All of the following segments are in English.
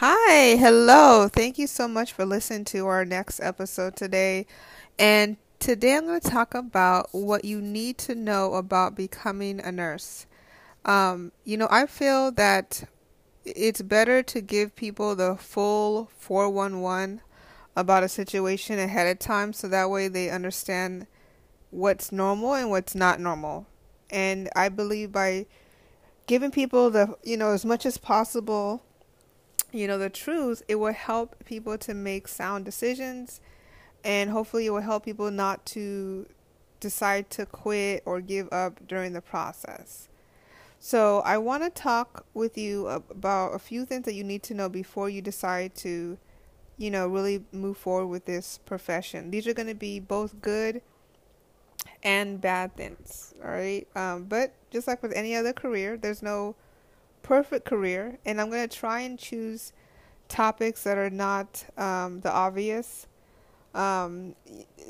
Hi, hello. Thank you so much for listening to our next episode today. And today I'm going to talk about what you need to know about becoming a nurse. Um, you know, I feel that it's better to give people the full 411 about a situation ahead of time so that way they understand what's normal and what's not normal. And I believe by giving people the, you know, as much as possible you know the truth it will help people to make sound decisions and hopefully it will help people not to decide to quit or give up during the process. So i want to talk with you about a few things that you need to know before you decide to you know really move forward with this profession. These are going to be both good and bad things all right? Um, but just like with any other career there's no perfect career, and I'm going to try and choose topics that are not um, the obvious, um,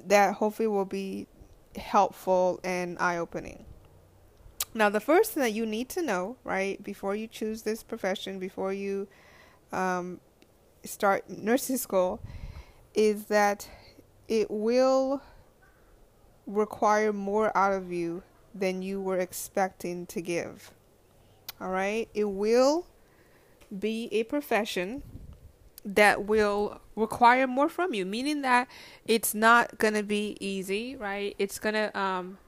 that hopefully will be helpful and eye opening. Now, the first thing that you need to know, right, before you choose this profession, before you um, start nursing school, is that it will require more out of you than you were expecting to give. All right. It will be a profession that will require more from you, meaning that it's not going to be easy, right? It's going to um,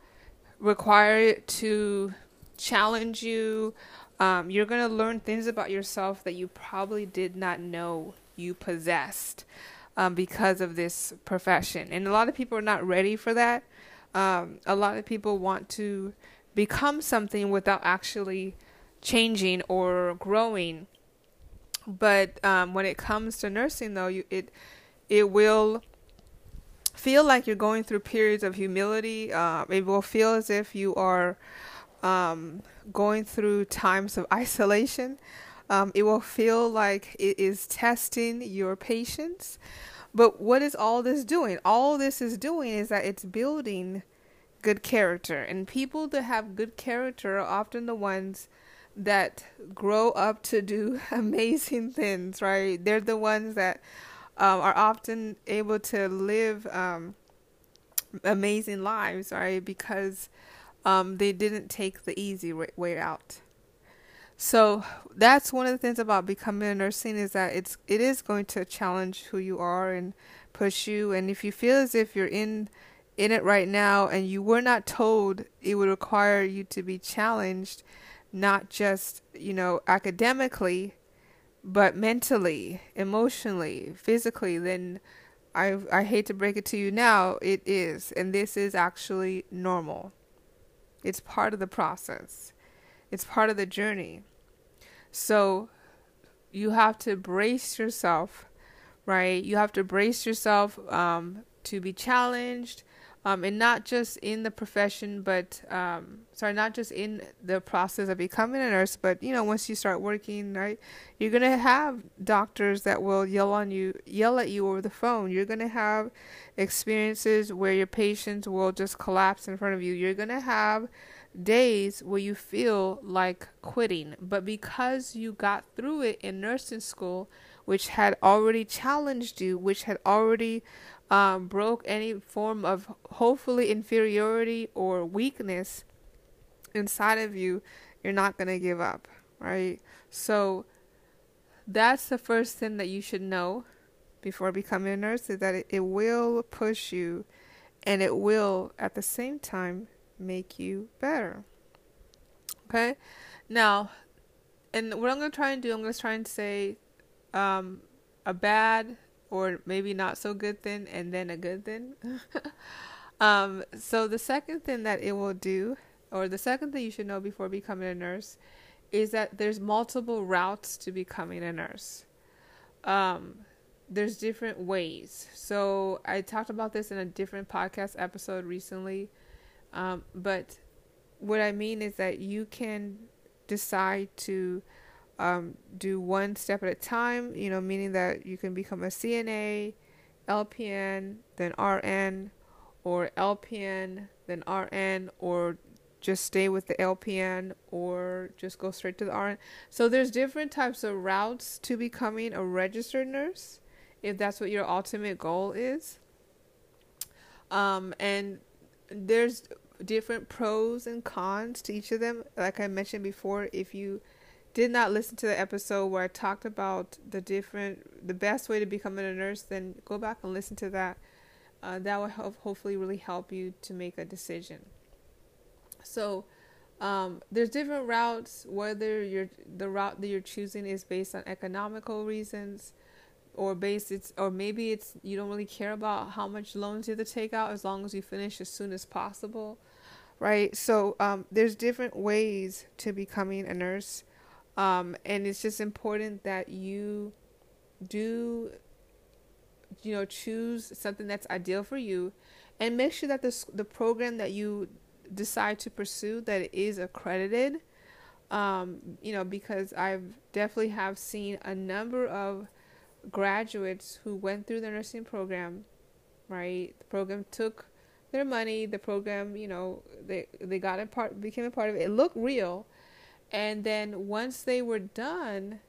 require to challenge you. Um, you're going to learn things about yourself that you probably did not know you possessed um, because of this profession. And a lot of people are not ready for that. Um, a lot of people want to become something without actually changing or growing. But um, when it comes to nursing, though, you, it it will feel like you're going through periods of humility. Uh, it will feel as if you are um, going through times of isolation. Um, it will feel like it is testing your patience. But what is all this doing? All this is doing is that it's building good character. And people that have good character are often the ones that grow up to do amazing things, right? They're the ones that um, are often able to live um, amazing lives, right? Because um, they didn't take the easy way out. So that's one of the things about becoming a nursing is that it's it is going to challenge who you are and push you. And if you feel as if you're in in it right now and you were not told it would require you to be challenged, not just, you know, academically, but mentally, emotionally, physically, then I I hate to break it to you now, it is. And this is actually normal. It's part of the process. It's part of the journey. So you have to brace yourself, right? You have to brace yourself um, to be challenged, um, and not just in the profession, but um, sorry, not just in the process of becoming a nurse, but you know, once you start working, right, you're gonna have doctors that will yell on you, yell at you over the phone. You're gonna have experiences where your patients will just collapse in front of you. You're gonna have days where you feel like quitting, but because you got through it in nursing school, which had already challenged you, which had already um, broke any form of hopefully inferiority or weakness inside of you, you're not going to give up, right? So that's the first thing that you should know before becoming a nurse is that it, it will push you and it will at the same time make you better. Okay? Now, and what I'm going to try and do, I'm going to try and say um, a bad or maybe not so good thing and then a good thing. um, so the second thing that it will do, or the second thing you should know before becoming a nurse, is that there's multiple routes to becoming a nurse. Um, there's different ways. So I talked about this in a different podcast episode recently. Um, but what I mean is that you can decide to um, do one step at a time, you know, meaning that you can become a CNA, LPN, then RN, or LPN, then RN, or just stay with the LPN or just go straight to the RN. So there's different types of routes to becoming a registered nurse if that's what your ultimate goal is. Um, and there's different pros and cons to each of them. Like I mentioned before, if you did not listen to the episode where I talked about the different, the best way to become a nurse, then go back and listen to that. Uh, that will help, hopefully really help you to make a decision. So, um, there's different routes. Whether you're the route that you're choosing is based on economical reasons, or based it's or maybe it's you don't really care about how much loans you have to take out as long as you finish as soon as possible, right? So um, there's different ways to becoming a nurse, um, and it's just important that you do you know choose something that's ideal for you. And make sure that the the program that you decide to pursue that is accredited. Um, you know because I've definitely have seen a number of graduates who went through the nursing program right? The program took their money. The program you know they they got a part became a part of it. It looked real and then once they were done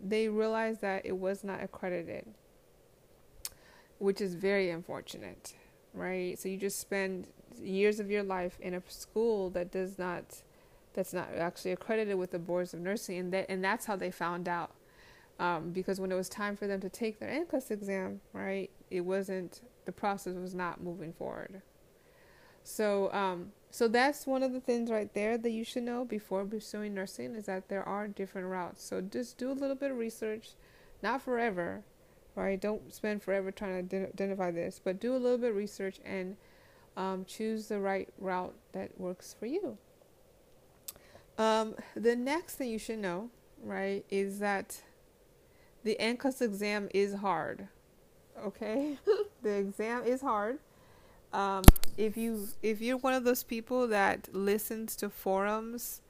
they realized that it was not accredited which is very unfortunate, right? So you just spend years of your life in a school that does not that's not actually accredited with the boards of nursing and that and that's how they found out um, because when it was time for them to take their NCLEX exam right it wasn't the process was not moving forward so um, so that's one of the things right there that you should know before pursuing nursing is that there are different routes so just do a little bit of research not forever right? Don't spend forever trying to identify this, but do a little bit of research and um, choose the right route that works for you. Um, the next thing you should know, right, is that the NCLEX exam is hard. Okay, the exam is hard. Um, if you if you're one of those people that listens to forums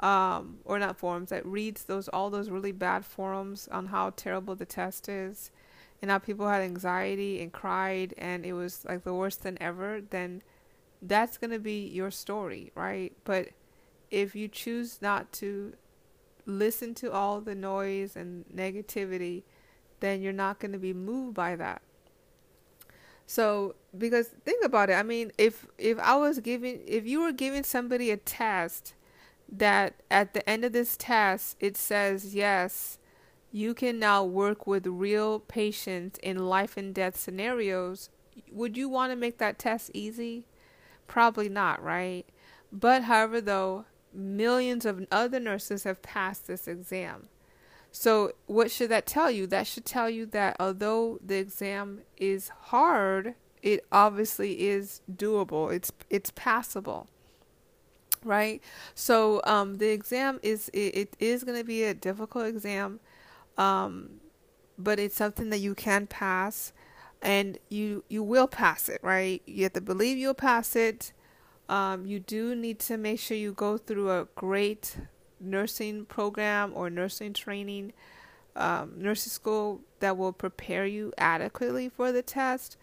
um, or not forums that reads those all those really bad forums on how terrible the test is and how people had anxiety and cried and it was like the worst than ever then that's going to be your story right? But if you choose not to listen to all the noise and negativity then you're not going to be moved by that so because think about it i mean if if i was giving if you were giving somebody a test that at the end of this test it says yes you can now work with real patients in life and death scenarios would you want to make that test easy? Probably not right? But however though millions of other nurses have passed this exam so what should that tell you that should tell you that although the exam is hard it obviously is doable it's it's passable right? So um, the exam is it, it is going to be a difficult exam, um, but it's something that you can pass, and you you will pass it, right? You have to believe you'll pass it. Um, you do need to make sure you go through a great nursing program or nursing training, um, nursing school that will prepare you adequately for the test.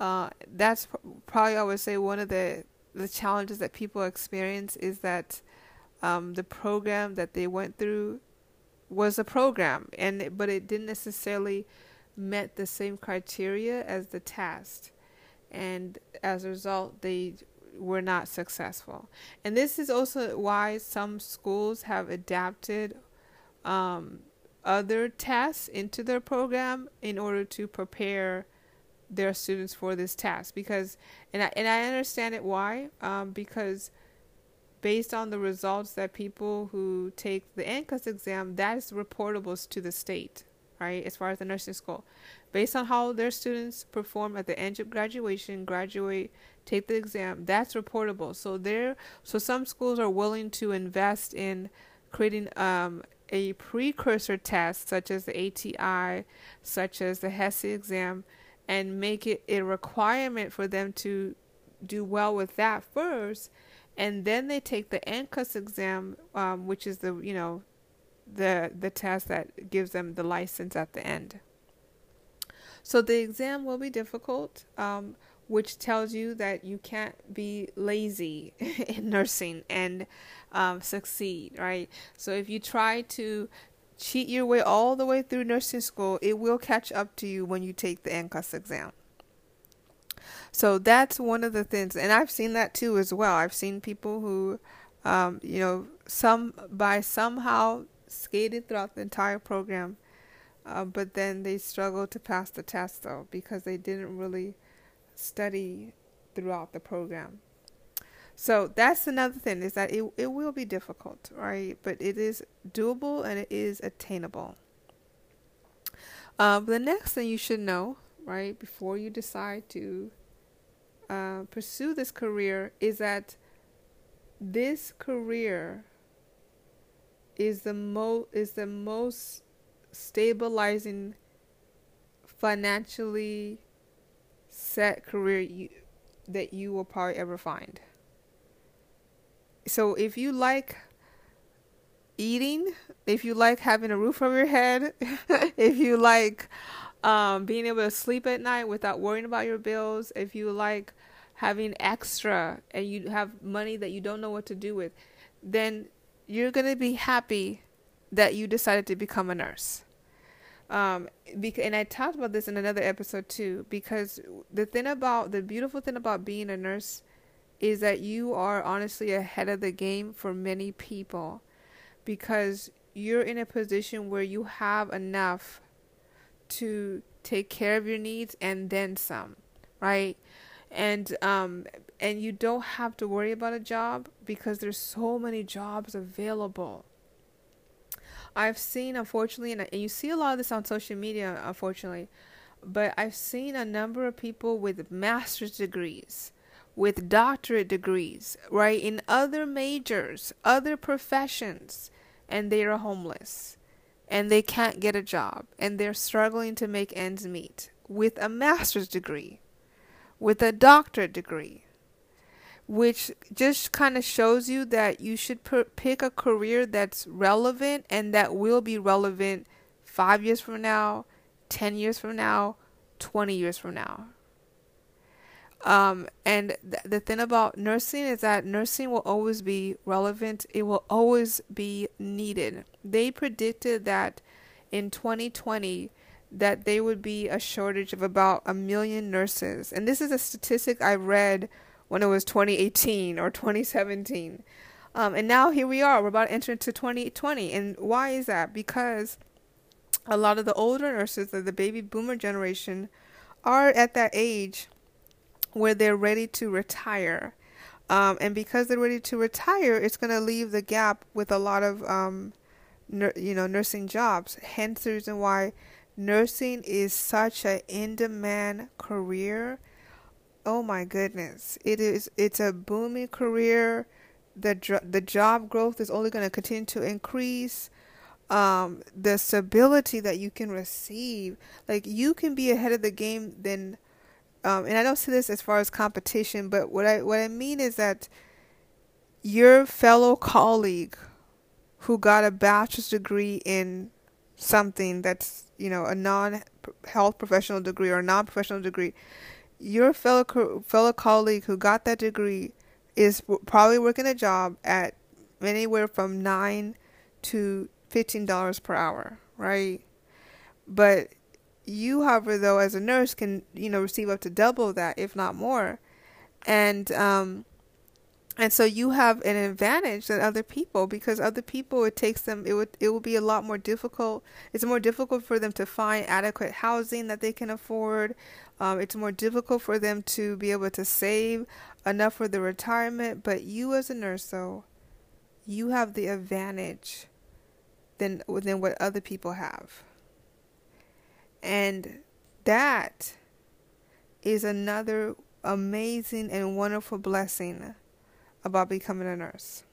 Uh, that's probably I would say one of the the challenges that people experience is that um, the program that they went through was a program, and but it didn't necessarily met the same criteria as the test, and as a result, they were not successful. And this is also why some schools have adapted um, other tests into their program in order to prepare their students for this task because and I, and I understand it why um, because based on the results that people who take the NCLEX exam that is reportable to the state right as far as the nursing school. Based on how their students perform at the end of graduation graduate take the exam that's reportable. So there so some schools are willing to invest in creating um, a precursor test such as the ATI such as the HESI exam and make it a requirement for them to do well with that first and then they take the NCLEX exam um, which is the you know the the test that gives them the license at the end so the exam will be difficult um, which tells you that you can't be lazy in nursing and um, succeed, right? So if you try to cheat your way all the way through nursing school, it will catch up to you when you take the NCLEX exam. So that's one of the things, and I've seen that too as well. I've seen people who, um, you know, some by somehow skated throughout the entire program, uh, but then they struggled to pass the test though because they didn't really study throughout the program. So that's another thing is that it it will be difficult, right? But it is doable and it is attainable. Um, the next thing you should know, right, before you decide to uh, pursue this career, is that this career is the mo is the most stabilizing financially set career you, that you will probably ever find. So if you like eating, if you like having a roof over your head, if you like um, being able to sleep at night without worrying about your bills, if you like having extra and you have money that you don't know what to do with, then you're going to be happy that you decided to become a nurse. Um, and I talked about this in another episode too, because the thing about the beautiful thing about being a nurse is that you are honestly ahead of the game for many people because you're in a position where you have enough to take care of your needs and then some, right? And um and you don't have to worry about a job because there's so many jobs available. I've seen, unfortunately, and you see a lot of this on social media, unfortunately, but I've seen a number of people with master's degrees, with doctorate degrees, right, in other majors, other professions, and they are homeless and they can't get a job and they're struggling to make ends meet with a master's degree, with a doctorate degree which just kind of shows you that you should p- pick a career that's relevant and that will be relevant five years from now, 10 years from now, 20 years from now. Um, and th- the thing about nursing is that nursing will always be relevant, it will always be needed. They predicted that in 2020 that there would be a shortage of about a million nurses. And this is a statistic I read when it was 2018 or 2017. Um, and now here we are. We're about to enter into 2020. And why is that? Because a lot of the older nurses, of the baby boomer generation, are at that age where they're ready to retire. Um, and because they're ready to retire, it's going to leave the gap with a lot of, um, you know, nursing jobs. Hence the reason why nursing is such an in-demand career oh my goodness, it is it's a booming career. The the job growth is only going to continue to increase. Um, the stability that you can receive, like you can be ahead of the game Then, um, and I don't see this as far as competition, but what I what I mean is that your fellow colleague who got a bachelor's degree in something that's you know a non health professional degree or non professional degree your fellow fellow colleague who got that degree is probably working a job at anywhere from nine to fifteen dollars per hour, right? But you, however, though, as a nurse, can you know receive up to double that, if not more, and um, and so you have an advantage than other people because other people it takes them it would it will be a lot more difficult it's more difficult for them to find adequate housing that they can afford um, it's more difficult for them to be able to save enough for the retirement but you as a nurse though you have the advantage than than what other people have and that is another amazing and wonderful blessing about becoming a nurse.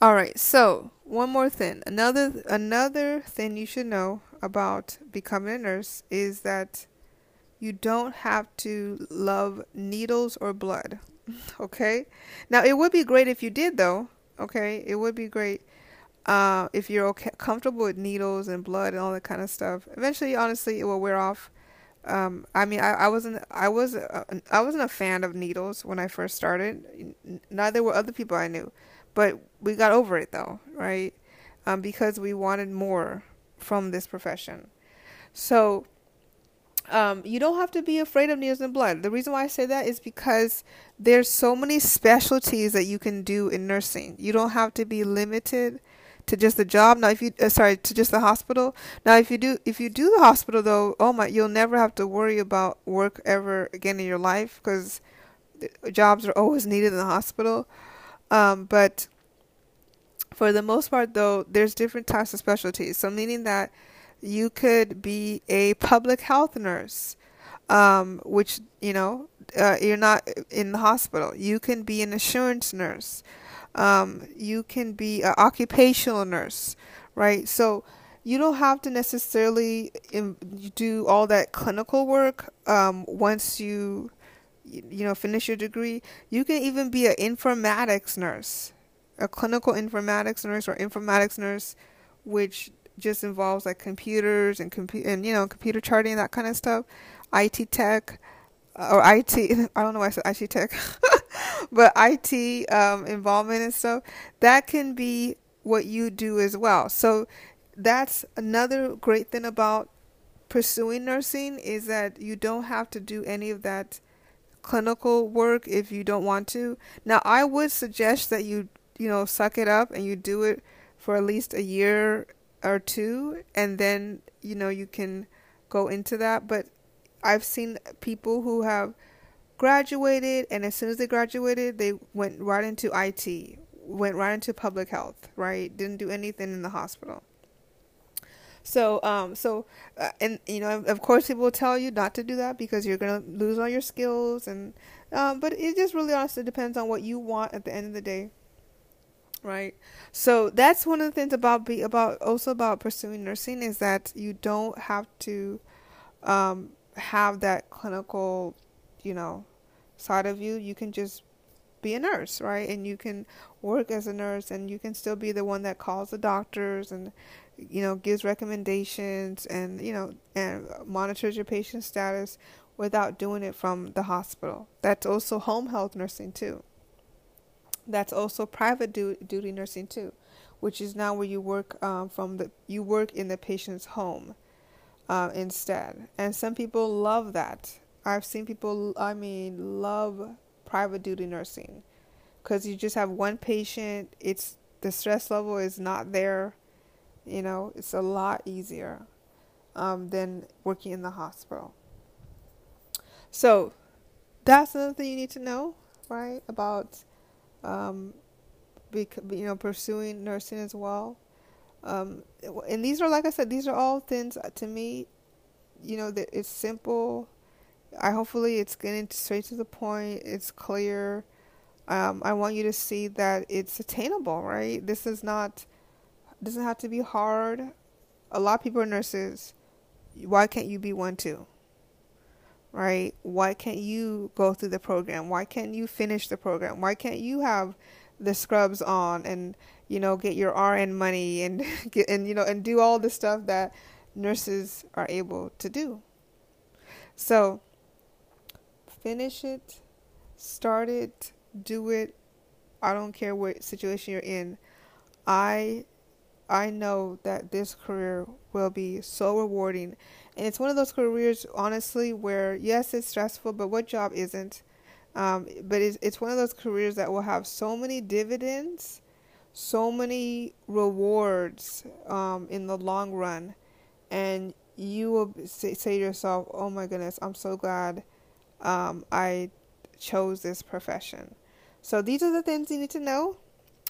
All right, so one more thing. Another another thing you should know about becoming a nurse is that you don't have to love needles or blood. okay? Now, it would be great if you did though. Okay? It would be great uh, if you're okay, comfortable with needles and blood and all that kind of stuff. Eventually, honestly, it will wear off. Um, I mean, I, I wasn't I was uh, I wasn't a fan of needles when I first started. Neither were other people I knew, but we got over it though, right? Um, because we wanted more from this profession. So um, you don't have to be afraid of needles and blood. The reason why I say that is because there's so many specialties that you can do in nursing. You don't have to be limited to just the job. Now, if you uh, sorry to just the hospital. Now, if you do if you do the hospital though, oh my, you'll never have to worry about work ever again in your life because jobs are always needed in the hospital. Um, but for the most part, though, there's different types of specialties. So meaning that you could be a public health nurse, um, which, you know, uh, you're not in the hospital. You can be an assurance nurse. Um, you can be an occupational nurse, right? So you don't have to necessarily do all that clinical work um, once you you know finish your degree you can even be an informatics nurse a clinical informatics nurse or informatics nurse which just involves like computers and computer and you know computer charting that kind of stuff, IT tech or IT. I don't know why I said IT tech, but IT um, involvement and stuff. That can be what you do as well. So that's another great thing about pursuing nursing is that you don't have to do any of that clinical work if you don't want to. Now, I would suggest that you you know suck it up and you do it for at least a year or two and then you know you can go into that. But i've seen people who have graduated and as soon as they graduated they went right into IT went right into public health right? Didn't do anything in the hospital. So um so uh, and you know of course people will tell you not to do that because you're going to lose all your skills and um but it just really honestly depends on what you want at the end of the day right? So that's one of the things about be about also about pursuing nursing is that you don't have to um, have that clinical you know side of you. You can just be a nurse right? And you can work as a nurse and you can still be the one that calls the doctors and you know gives recommendations and you know and monitors your patient status without doing it from the hospital. That's also home health nursing too that's also private du- duty nursing too, which is now where you work um, from the you work in the patient's home uh, instead. And some people love that. I've seen people, I mean, love private duty nursing because you just have one patient. It's the stress level is not there. You know, it's a lot easier um, than working in the hospital. So that's another thing you need to know, right? About um, be, you know, pursuing nursing as well. Um, and these are, like I said, these are all things uh, to me, you know, that it's simple. I hopefully it's getting straight to the point. It's clear. Um, I want you to see that it's attainable, right? This is not doesn't have to be hard. A lot of people are nurses. Why can't you be one too? Right? Why can't you go through the program? Why can't you finish the program? Why can't you have the scrubs on and you know get your RN money and get and you know and do all the stuff that nurses are able to do? So finish it, start it, do it. I don't care what situation you're in. I I know that this career will be so rewarding and it's one of those careers, honestly, where yes, it's stressful, but what job isn't? Um, but it's, it's one of those careers that will have so many dividends, so many rewards um, in the long run. And you will say, to yourself, oh my goodness, I'm so glad um, I chose this profession. So these are the things you need to know,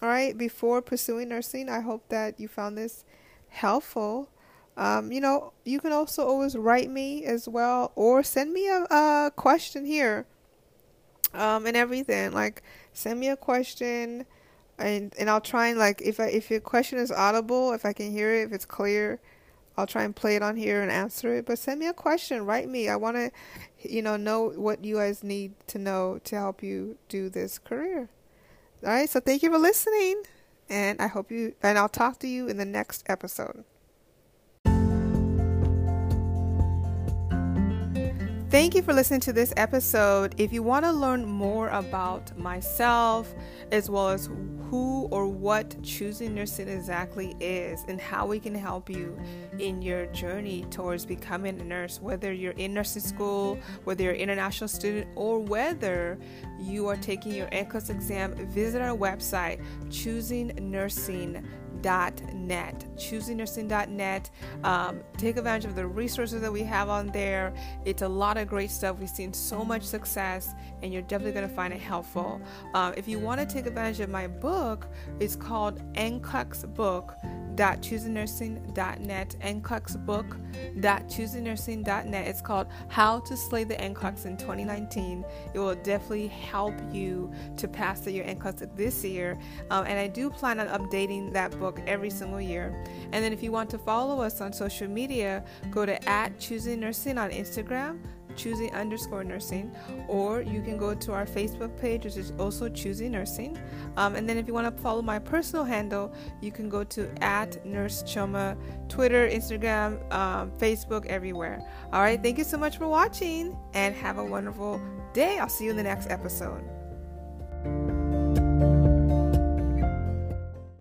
all right, before pursuing nursing. I hope that you found this helpful. Um, you know, you can also always write me as well or send me a, a question here um, and everything. Like, send me a question and and I'll try and like if I, if your question is audible, if I can hear it, if it's clear, I'll try and play it on here and answer it. But send me a question, write me. I want to, you know, know what you guys need to know to help you do this career. All right. So thank you for listening, and I hope you and I'll talk to you in the next episode. Thank you for listening to this episode. If you want to learn more about myself, as well as who or what choosing nursing exactly is, and how we can help you in your journey towards becoming a nurse, whether you're in nursing school, whether you're an international student, or whether you are taking your NCLEX exam, visit our website, choosingnursing.com choosingnursing.net. Choosingnursing.net. Um, take advantage of the resources that we have on there. It's a lot of great stuff. We've seen so much success, and you're definitely going to find it helpful. Um, if you want to take advantage of my book, it's called NCLEX Book book .choosingnursing.net. It's called How to Slay the NCLEX in 2019. It will definitely help you to pass year NCLEX this year. Um, and I do plan on updating that book every single year. And then if you want to follow us on social media, go to at Choosing Nursing on Instagram choosing underscore nursing, or you can go to our Facebook page, which is also choosing nursing. Um, and then if you want to follow my personal handle, you can go to at nurse choma, Twitter, Instagram, um, Facebook, everywhere. All right, thank you so much for watching and have a wonderful day. I'll see you in the next episode.